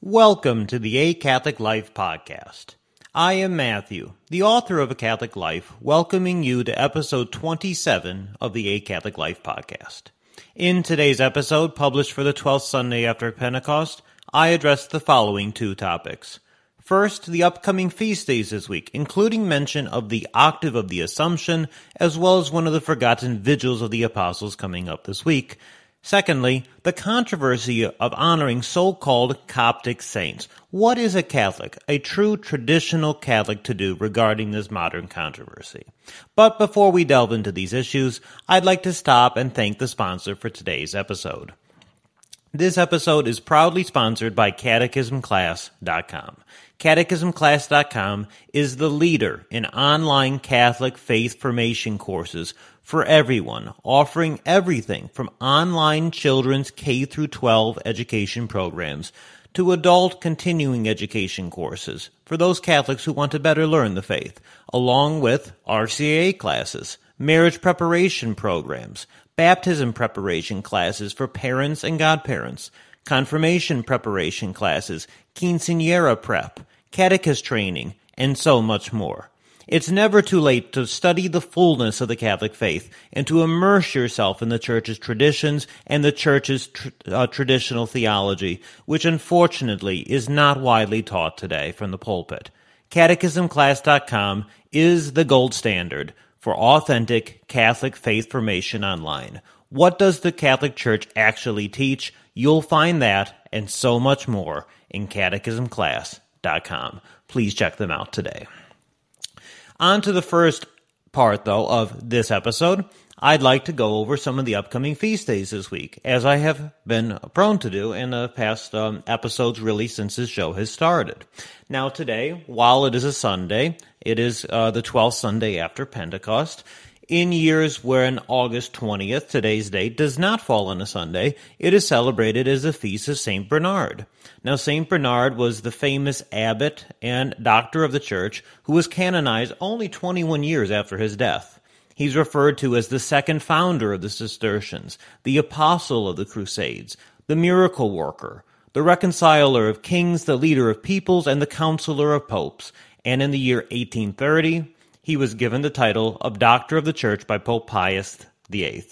Welcome to the A Catholic Life podcast. I am Matthew, the author of A Catholic Life, welcoming you to episode 27 of the A Catholic Life podcast. In today's episode, published for the 12th Sunday after Pentecost, I address the following two topics. First, the upcoming feast days this week, including mention of the Octave of the Assumption, as well as one of the forgotten vigils of the Apostles coming up this week. Secondly, the controversy of honoring so-called Coptic saints. What is a Catholic, a true traditional Catholic to do regarding this modern controversy? But before we delve into these issues, I'd like to stop and thank the sponsor for today's episode. This episode is proudly sponsored by CatechismClass.com. CatechismClass.com is the leader in online Catholic faith formation courses for everyone, offering everything from online children's K through 12 education programs to adult continuing education courses for those Catholics who want to better learn the faith, along with RCIA classes, marriage preparation programs, baptism preparation classes for parents and godparents, confirmation preparation classes, quinceanera prep, catechist training, and so much more. It's never too late to study the fullness of the Catholic faith and to immerse yourself in the Church's traditions and the Church's tr- uh, traditional theology, which unfortunately is not widely taught today from the pulpit. CatechismClass.com is the gold standard for authentic Catholic faith formation online. What does the Catholic Church actually teach? You'll find that and so much more in catechismclass.com. Please check them out today. On to the first part, though, of this episode. I'd like to go over some of the upcoming feast days this week, as I have been prone to do in the past um, episodes, really, since this show has started. Now, today, while it is a Sunday, it is uh, the 12th Sunday after Pentecost. In years when August 20th, today's date, does not fall on a Sunday, it is celebrated as the feast of St. Bernard. Now, St. Bernard was the famous abbot and doctor of the church who was canonized only 21 years after his death. He's referred to as the second founder of the Cistercians, the apostle of the Crusades, the miracle worker, the reconciler of kings, the leader of peoples, and the counselor of popes. And in the year 1830, he was given the title of Doctor of the Church by Pope Pius VIII.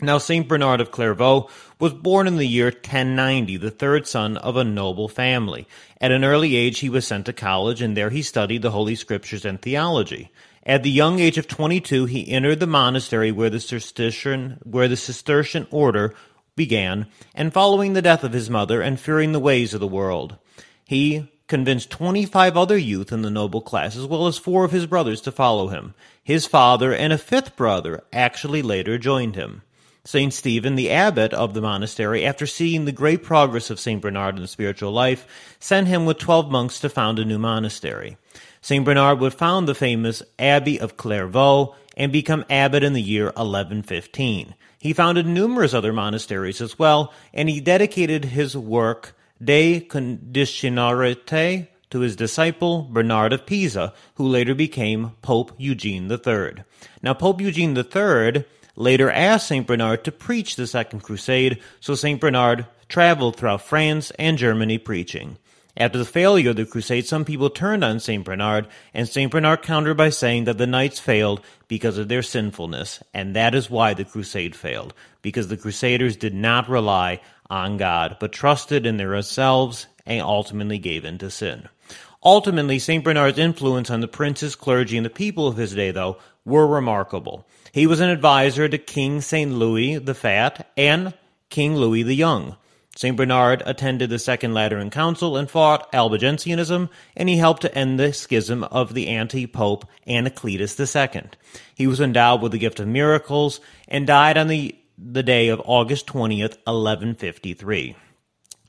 Now, St. Bernard of Clairvaux was born in the year 1090, the third son of a noble family. At an early age, he was sent to college, and there he studied the Holy Scriptures and theology. At the young age of 22, he entered the monastery where the Cistercian, where the Cistercian order began, and following the death of his mother and fearing the ways of the world, he convinced 25 other youth in the noble class, as well as four of his brothers, to follow him. His father and a fifth brother actually later joined him. St. Stephen, the abbot of the monastery, after seeing the great progress of St. Bernard in the spiritual life, sent him with 12 monks to found a new monastery. St. Bernard would found the famous Abbey of Clairvaux and become abbot in the year 1115. He founded numerous other monasteries as well, and he dedicated his work De Consideratione to his disciple Bernard of Pisa, who later became Pope Eugene III. Now, Pope Eugene III later asked St. Bernard to preach the Second Crusade, so St. Bernard traveled throughout France and Germany preaching. After the failure of the crusade, some people turned on St. Bernard, and St. Bernard countered by saying that the knights failed because of their sinfulness, and that is why the crusade failed, because the crusaders did not rely on God, but trusted in themselves and ultimately gave in to sin. Ultimately, St. Bernard's influence on the princes, clergy, and the people of his day, though, were remarkable. He was an advisor to King St. Louis the Fat and King Louis the Young. St. Bernard attended the Second Lateran Council and fought Albigensianism, and he helped to end the schism of the anti-pope Anacletus II. He was endowed with the gift of miracles and died on the, the day of August 20th, 1153.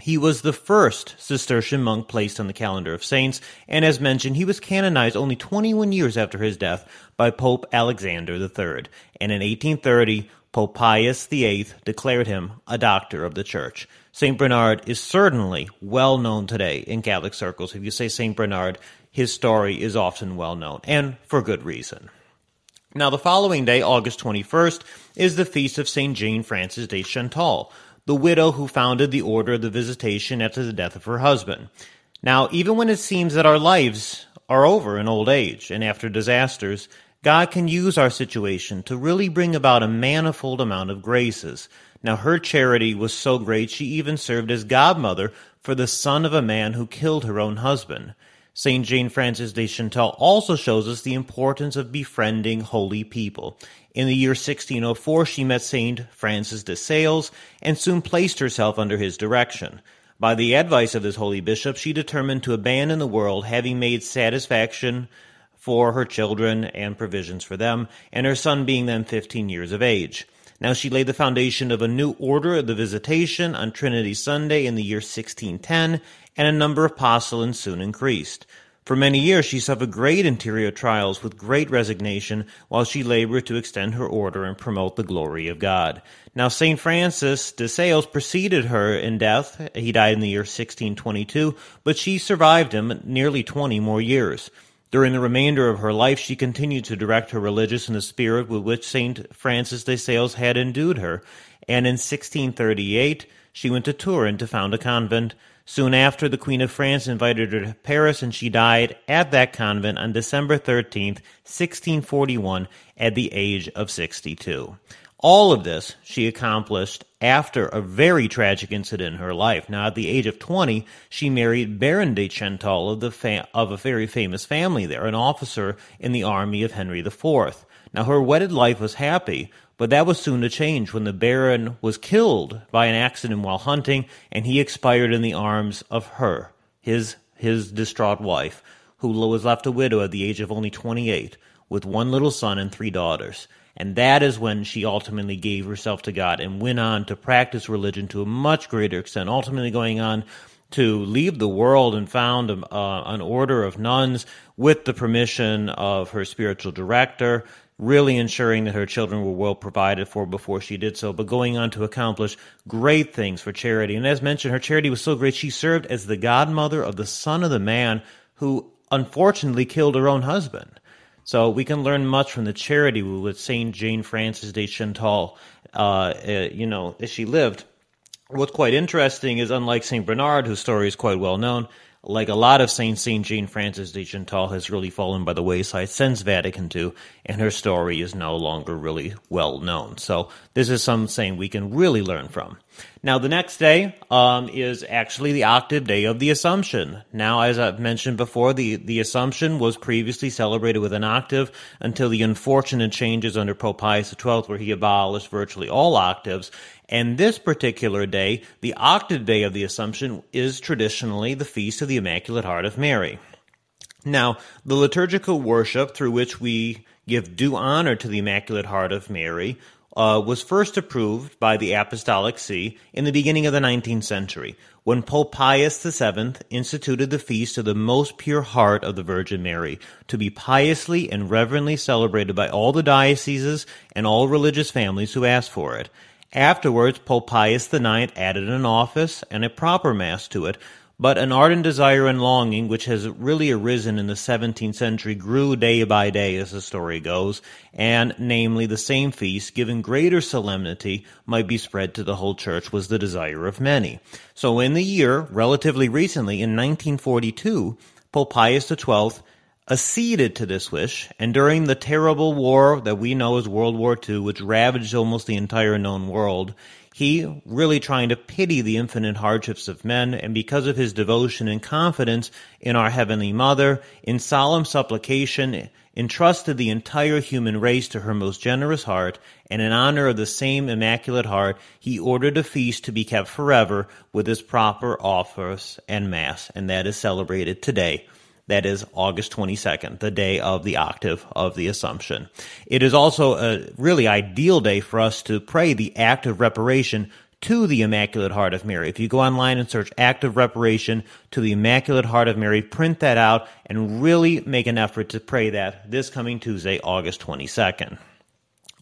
He was the first Cistercian monk placed on the calendar of saints, and as mentioned, he was canonized only 21 years after his death by Pope Alexander III. And in 1830, Pope Pius VIII declared him a doctor of the Church. St. Bernard is certainly well known today in Catholic circles. If you say St. Bernard, his story is often well known, and for good reason. Now, the following day, August 21st, is the feast of St. Jane Frances de Chantal, the widow who founded the Order of the Visitation after the death of her husband. Now, even when it seems that our lives are over in old age and after disasters, God can use our situation to really bring about a manifold amount of graces. Now, her charity was so great she even served as godmother for the son of a man who killed her own husband. St. Jane Frances de Chantal also shows us the importance of befriending holy people. In the year 1604, she met St. Francis de Sales and soon placed herself under his direction. By the advice of this holy bishop, she determined to abandon the world, having made satisfaction for her children and provisions for them, and her son being then 15 years of age. Now she laid the foundation of a new order of the Visitation on Trinity Sunday in the year 1610, and a number of postulants soon increased. For many years she suffered great interior trials with great resignation while she labored to extend her order and promote the glory of God. Now St. Francis de Sales preceded her in death. He died in the year 1622, but she survived him nearly 20 more years. During the remainder of her life, she continued to direct her religious in the spirit with which St. Francis de Sales had endued her, and in 1638 she went to Turin to found a convent. Soon after, the Queen of France invited her to Paris, and she died at that convent on December 13th, 1641, at the age of 62. All of this she accomplished after a very tragic incident in her life. Now, at the age of 20, she married Baron de Chantal of, the fa- of a very famous family there, an officer in the army of Henry IV. Now, her wedded life was happy, but that was soon to change when the Baron was killed by an accident while hunting, and he expired in the arms of her, his, his distraught wife, who was left a widow at the age of only 28, with one little son and three daughters. And that is when she ultimately gave herself to God and went on to practice religion to a much greater extent, ultimately going on to leave the world and found uh, an order of nuns with the permission of her spiritual director, really ensuring that her children were well provided for before she did so, but going on to accomplish great things for charity. And as mentioned, her charity was so great, she served as the godmother of the son of the man who unfortunately killed her own husband. So we can learn much from the charity with Saint Jane Frances de Chantal. Uh, uh, you know, as she lived. What's quite interesting is, unlike Saint Bernard, whose story is quite well known, like a lot of saints, Saint Jane Frances de Chantal has really fallen by the wayside since Vatican II, and her story is no longer really well known. So this is something we can really learn from. Now, the next day um, is actually the octave day of the Assumption. Now, as I've mentioned before, the, the Assumption was previously celebrated with an octave until the unfortunate changes under Pope Pius XII, where he abolished virtually all octaves. And this particular day, the octave day of the Assumption, is traditionally the feast of the Immaculate Heart of Mary. Now, the liturgical worship through which we give due honor to the Immaculate Heart of Mary uh, was first approved by the Apostolic See in the beginning of the 19th century, when Pope Pius VII instituted the feast of the most pure heart of the Virgin Mary to be piously and reverently celebrated by all the dioceses and all religious families who asked for it. Afterwards, Pope Pius IX added an office and a proper Mass to it, but an ardent desire and longing, which has really arisen in the 17th century, grew day by day as the story goes, and namely, the same feast, given greater solemnity, might be spread to the whole church, was the desire of many. So in the year, relatively recently, in 1942, Pope Pius XII acceded to this wish, and during the terrible war that we know as World War II, which ravaged almost the entire known world, he really trying to pity the infinite hardships of men, and because of his devotion and confidence in our Heavenly Mother, in solemn supplication, entrusted the entire human race to her most generous heart, and in honor of the same Immaculate Heart, he ordered a feast to be kept forever with its proper offers and Mass, and that is celebrated today that is August 22nd, the day of the octave of the Assumption. It is also a really ideal day for us to pray the act of reparation to the Immaculate Heart of Mary. If you go online and search act of reparation to the Immaculate Heart of Mary, print that out and really make an effort to pray that this coming Tuesday, August 22nd.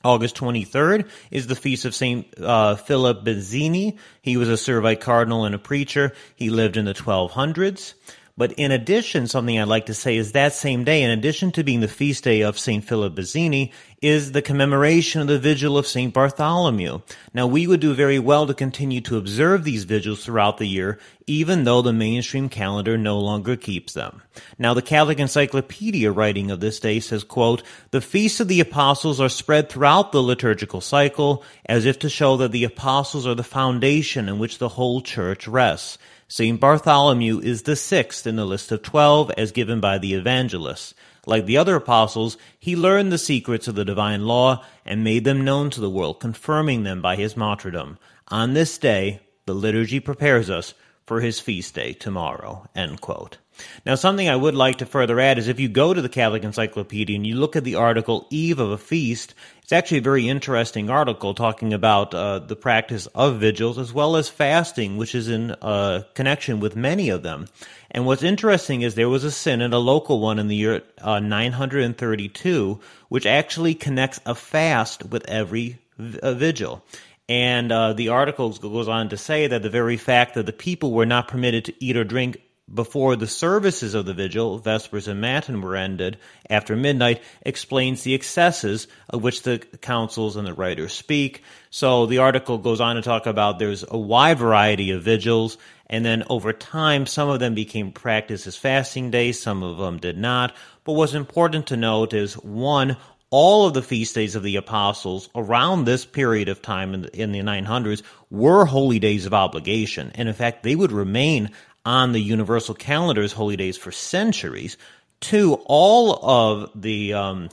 August 23rd is the feast of St. Uh, Philip Benizi. He was a Servite cardinal and a preacher. He lived in the 1200s. But in addition, something I'd like to say is that same day, in addition to being the feast day of St. Philip Benizi, is the commemoration of the vigil of St. Bartholomew. Now, we would do very well to continue to observe these vigils throughout the year, even though the mainstream calendar no longer keeps them. Now, the Catholic Encyclopedia writing of this day says, quote, The feasts of the apostles are spread throughout the liturgical cycle, as if to show that the apostles are the foundation in which the whole church rests. St. Bartholomew is the sixth in the list of twelve as given by the evangelists. Like the other apostles, he learned the secrets of the divine law and made them known to the world, confirming them by his martyrdom. On this day, the liturgy prepares us for his feast day tomorrow. End quote. Now, something I would like to further add is if you go to the Catholic Encyclopedia and you look at the article Eve of a Feast, it's actually a very interesting article talking about uh, the practice of vigils as well as fasting, which is in uh, connection with many of them. And what's interesting is there was a synod, a local one in the year uh, 932, which actually connects a fast with every v- vigil. And uh, the article goes on to say that the very fact that the people were not permitted to eat or drink before the services of the vigil, Vespers and Matin were ended after midnight, explains the excesses of which the councils and the writers speak. So the article goes on to talk about there's a wide variety of vigils, and then over time, some of them became practiced as fasting days, some of them did not. But what's important to note is one, all of the feast days of the apostles around this period of time in the, in the 900s were holy days of obligation. And in fact, they would remain on the universal calendar's holy days for centuries. Two, all of the um,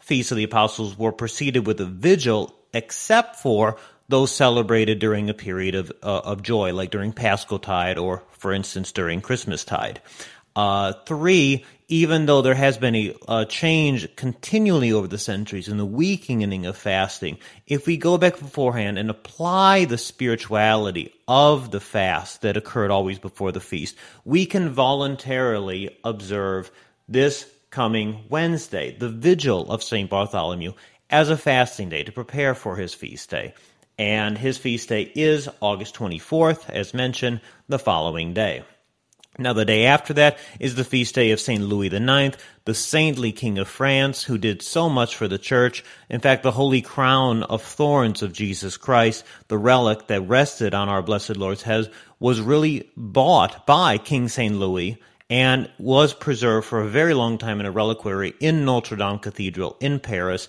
feasts of the apostles were preceded with a vigil, except for those celebrated during a period of uh, of joy, like during Paschal Tide, or for instance during Christmas Tide. Uh, three, even though there has been a, a, change continually over the centuries in the weakening of fasting, if we go back beforehand and apply the spirituality of the fast that occurred always before the feast, we can voluntarily observe this coming Wednesday, the vigil of St. Bartholomew, as a fasting day to prepare for his feast day. And his feast day is August 24th, as mentioned, the following day. Now, the day after that is the feast day of St. Louis IX, the saintly king of France, who did so much for the church. In fact, the holy crown of thorns of Jesus Christ, the relic that rested on our blessed Lord's head, was really bought by King St. Louis and was preserved for a very long time in a reliquary in Notre Dame Cathedral in Paris.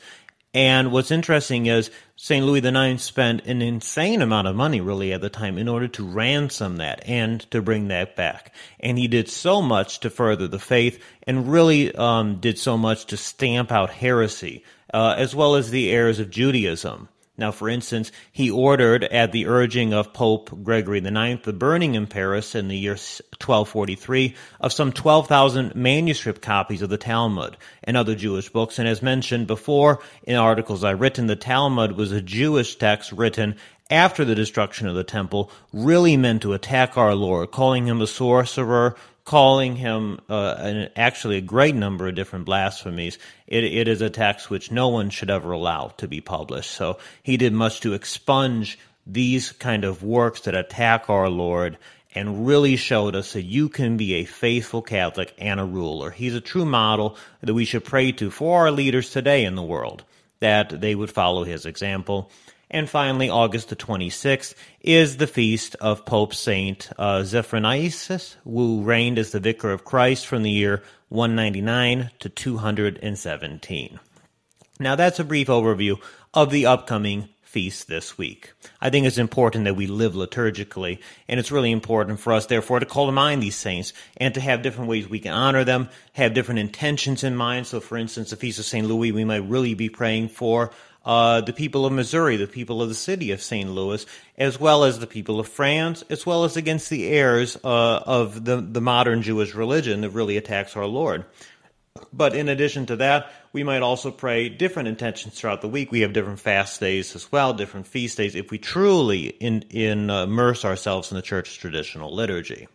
And what's interesting is St. Louis IX spent an insane amount of money really at the time in order to ransom that and to bring that back. And he did so much to further the faith and really um, did so much to stamp out heresy, uh, as well as the errors of Judaism. Now, for instance, he ordered, at the urging of Pope Gregory IX, the burning in Paris in the year 1243 of some 12,000 manuscript copies of the Talmud and other Jewish books. And as mentioned before in articles I've written, the Talmud was a Jewish text written after the destruction of the temple, really meant to attack our Lord, calling him a sorcerer, calling him uh, an, actually a great number of different blasphemies. It, it is a text which no one should ever allow to be published. So he did much to expunge these kind of works that attack our Lord and really showed us that you can be a faithful Catholic and a ruler. He's a true model that we should pray to for our leaders today in the world, that they would follow his example. And finally, August the 26th is the feast of Pope Saint uh, Zephyrinus, who reigned as the Vicar of Christ from the year 199 to 217. Now, that's a brief overview of the upcoming feast this week. I think it's important that we live liturgically, and it's really important for us, therefore, to call to mind these saints and to have different ways we can honor them, have different intentions in mind. So, for instance, the Feast of St. Louis, we might really be praying for uh, the people of Missouri, the people of the city of St. Louis, as well as the people of France, as well as against the errors uh, of the, the modern Jewish religion that really attacks our Lord. But in addition to that, we might also pray different intentions throughout the week. We have different fast days as well, different feast days, if we truly in, in, uh, immerse ourselves in the church's traditional liturgy.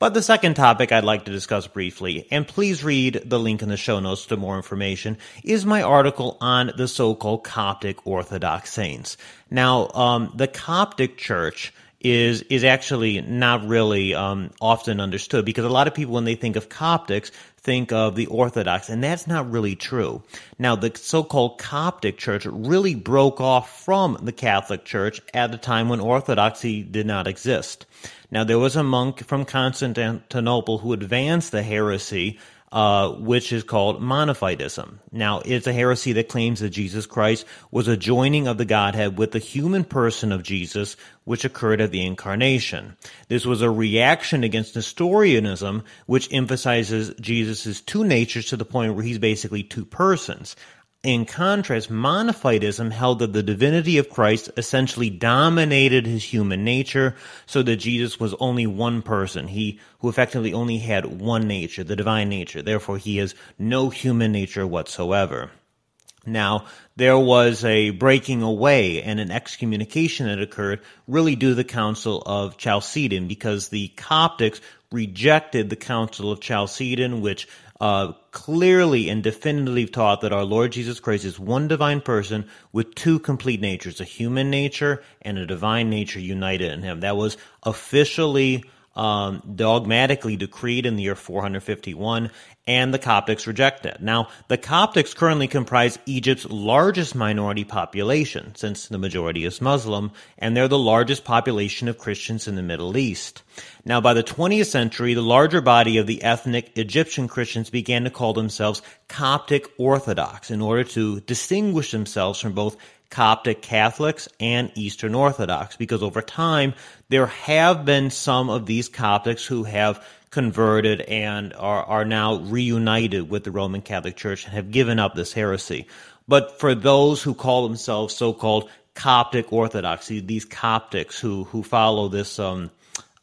But the second topic I'd like to discuss briefly, and please read the link in the show notes to more information, is my article on the so-called Coptic Orthodox saints. Now, um, the Coptic Church is is actually not really um, often understood because a lot of people when they think of Coptics think of the Orthodox, and that's not really true. Now, the so-called Coptic Church really broke off from the Catholic Church at a time when Orthodoxy did not exist. Now, there was a monk from Constantinople who advanced the heresy uh, which is called Monophysitism. Now, it's a heresy that claims that Jesus Christ was a joining of the Godhead with the human person of Jesus, which occurred at the Incarnation. This was a reaction against Nestorianism, which emphasizes Jesus' two natures to the point where he's basically two persons. In contrast, Monophysitism held that the divinity of Christ essentially dominated his human nature, so that Jesus was only one person, he who effectively only had one nature, the divine nature. Therefore, he has no human nature whatsoever. Now, there was a breaking away and an excommunication that occurred really due to the Council of Chalcedon because the Coptics rejected the Council of Chalcedon, which uh, clearly and definitively taught that our Lord Jesus Christ is one divine person with two complete natures, a human nature and a divine nature united in him. That was officially um, dogmatically decreed in the year 451, and the Coptics reject it. Now, the Coptics currently comprise Egypt's largest minority population, since the majority is Muslim, and they're the largest population of Christians in the Middle East. Now, by the 20th century, the larger body of the ethnic Egyptian Christians began to call themselves Coptic Orthodox in order to distinguish themselves from both Coptic Catholics and Eastern Orthodox, because over time, there have been some of these Coptics who have converted and are, are now reunited with the Roman Catholic Church and have given up this heresy. But for those who call themselves so-called Coptic Orthodoxy, these Coptics who, who follow this, um,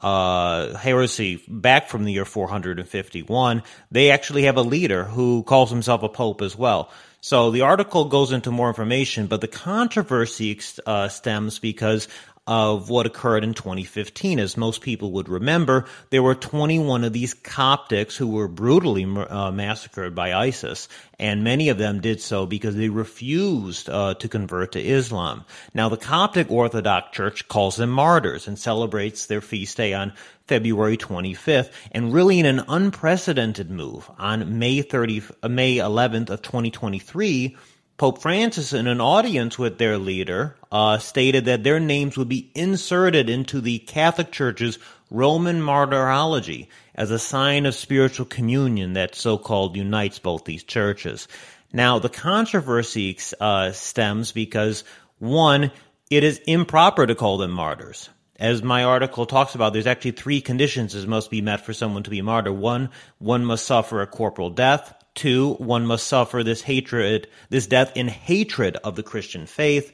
uh, heresy back from the year 451, they actually have a leader who calls himself a pope as well. So the article goes into more information, but the controversy uh, stems because of what occurred in 2015. As most people would remember, there were 21 of these Coptics who were brutally uh, massacred by ISIS, and many of them did so because they refused uh, to convert to Islam. Now, the Coptic Orthodox Church calls them martyrs and celebrates their feast day on February 25th, and really in an unprecedented move on May 30, uh, May 11th of 2023, Pope Francis, in an audience with their leader, uh, stated that their names would be inserted into the Catholic Church's Roman martyrology as a sign of spiritual communion that so-called unites both these churches. Now, the controversy uh, stems because, one, it is improper to call them martyrs. As my article talks about, there's actually three conditions that must be met for someone to be a martyr. One, one must suffer a corporal death. Two, one must suffer this hatred, this death in hatred of the Christian faith.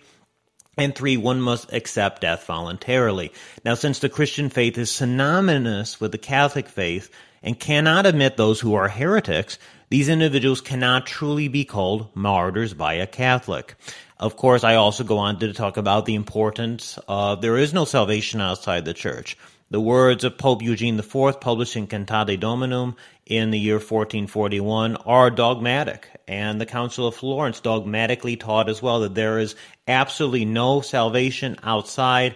And three, one must accept death voluntarily. Now, since the Christian faith is synonymous with the Catholic faith and cannot admit those who are heretics, these individuals cannot truly be called martyrs by a Catholic. Of course, I also go on to talk about the importance of there is no salvation outside the church. The words of Pope Eugene IV, published in Cantate Dominum in the year 1441, are dogmatic. And the Council of Florence dogmatically taught as well that there is absolutely no salvation outside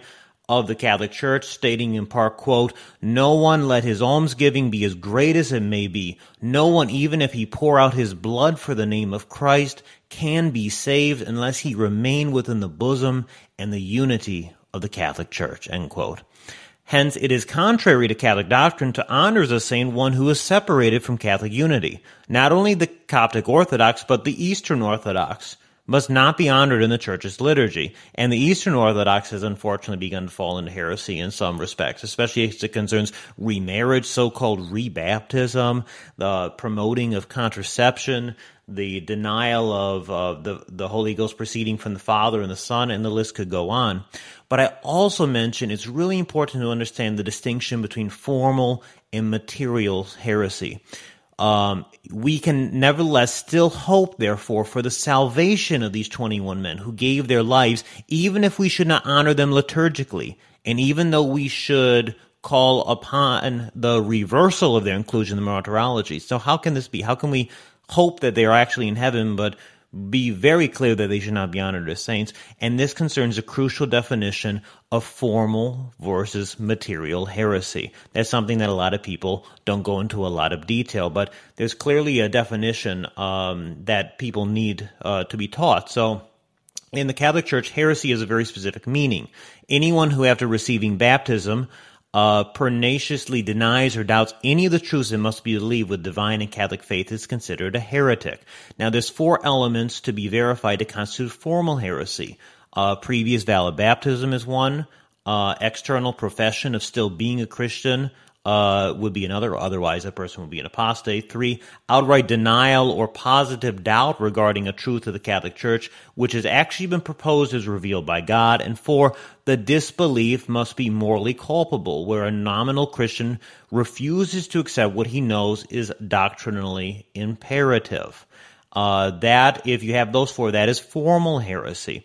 of the Catholic Church, stating in part, quote, No one let his almsgiving be as great as it may be. No one, even if he pour out his blood for the name of Christ, can be saved unless he remain within the bosom and the unity of the Catholic Church, end quote. Hence, it is contrary to Catholic doctrine to honor as a saint one who is separated from Catholic unity. Not only the Coptic Orthodox, but the Eastern Orthodox must not be honored in the church's liturgy. And the Eastern Orthodox has unfortunately begun to fall into heresy in some respects, especially as it concerns remarriage, so-called rebaptism, the promoting of contraception, the denial of uh, the the Holy Ghost proceeding from the Father and the Son, and the list could go on. But I also mentioned it's really important to understand the distinction between formal and material heresy. Um, we can nevertheless still hope, therefore, for the salvation of these 21 men who gave their lives, even if we should not honor them liturgically, and even though we should call upon the reversal of their inclusion in the martyrology. So how can this be? How can we hope that they are actually in heaven, but be very clear that they should not be honored as saints. And this concerns a crucial definition of formal versus material heresy. That's something that a lot of people don't go into a lot of detail, but there's clearly a definition um, that people need uh, to be taught. So, in the Catholic Church, heresy has a very specific meaning. Anyone who, after receiving baptism, uh, pertinaciously denies or doubts any of the truths that must be believed with divine and Catholic faith is considered a heretic. Now, there's four elements to be verified to constitute formal heresy. Uh, previous valid baptism is one. Uh, external profession of still being a Christian uh, would be another. Otherwise, a person would be an apostate. Three, outright denial or positive doubt regarding a truth of the Catholic Church, which has actually been proposed as revealed by God. And four, the disbelief must be morally culpable, where a nominal Christian refuses to accept what he knows is doctrinally imperative. Uh, that, if you have those four, that is formal heresy.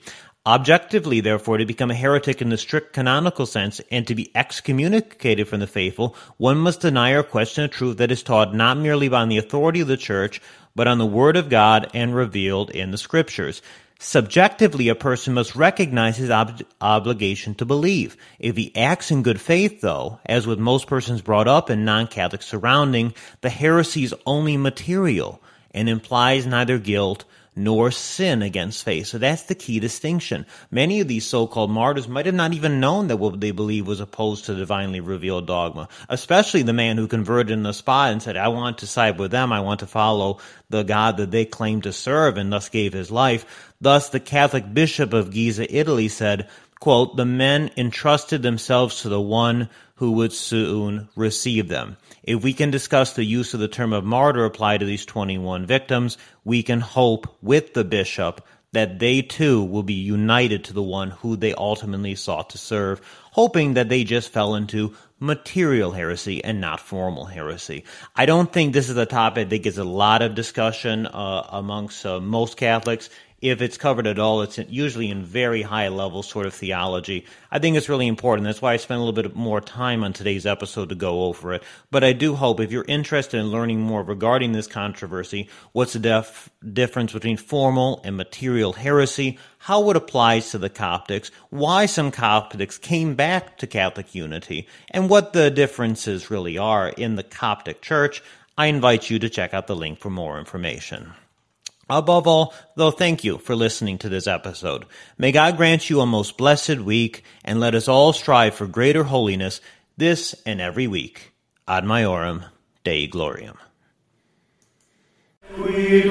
Objectively, therefore, to become a heretic in the strict canonical sense and to be excommunicated from the faithful, one must deny or question a truth that is taught not merely by the authority of the church, but on the word of God and revealed in the scriptures. Subjectively, a person must recognize his ob- obligation to believe. If he acts in good faith, though, as with most persons brought up in non-Catholic surrounding, the heresy is only material and implies neither guilt nor sin against faith. So that's the key distinction. Many of these so-called martyrs might have not even known that what they believe was opposed to divinely revealed dogma, especially the man who converted in the spot and said, I want to side with them. I want to follow the God that they claim to serve and thus gave his life. Thus, the Catholic bishop of Giza, Italy said, quote, the men entrusted themselves to the one who would soon receive them. If we can discuss the use of the term of martyr applied to these 21 victims, we can hope with the bishop that they too will be united to the one who they ultimately sought to serve, hoping that they just fell into material heresy and not formal heresy. I don't think this is a topic that gets a lot of discussion uh, amongst uh, most Catholics if it's covered at all, it's usually in very high level sort of theology. I think it's really important. That's why I spent a little bit more time on today's episode to go over it. But I do hope if you're interested in learning more regarding this controversy, what's the def- difference between formal and material heresy, how it applies to the Coptics, why some Coptics came back to Catholic unity, and what the differences really are in the Coptic Church, I invite you to check out the link for more information. Above all, though, thank you for listening to this episode. May God grant you a most blessed week, and let us all strive for greater holiness this and every week. Ad Maiorem, Dei Gloriam. Quid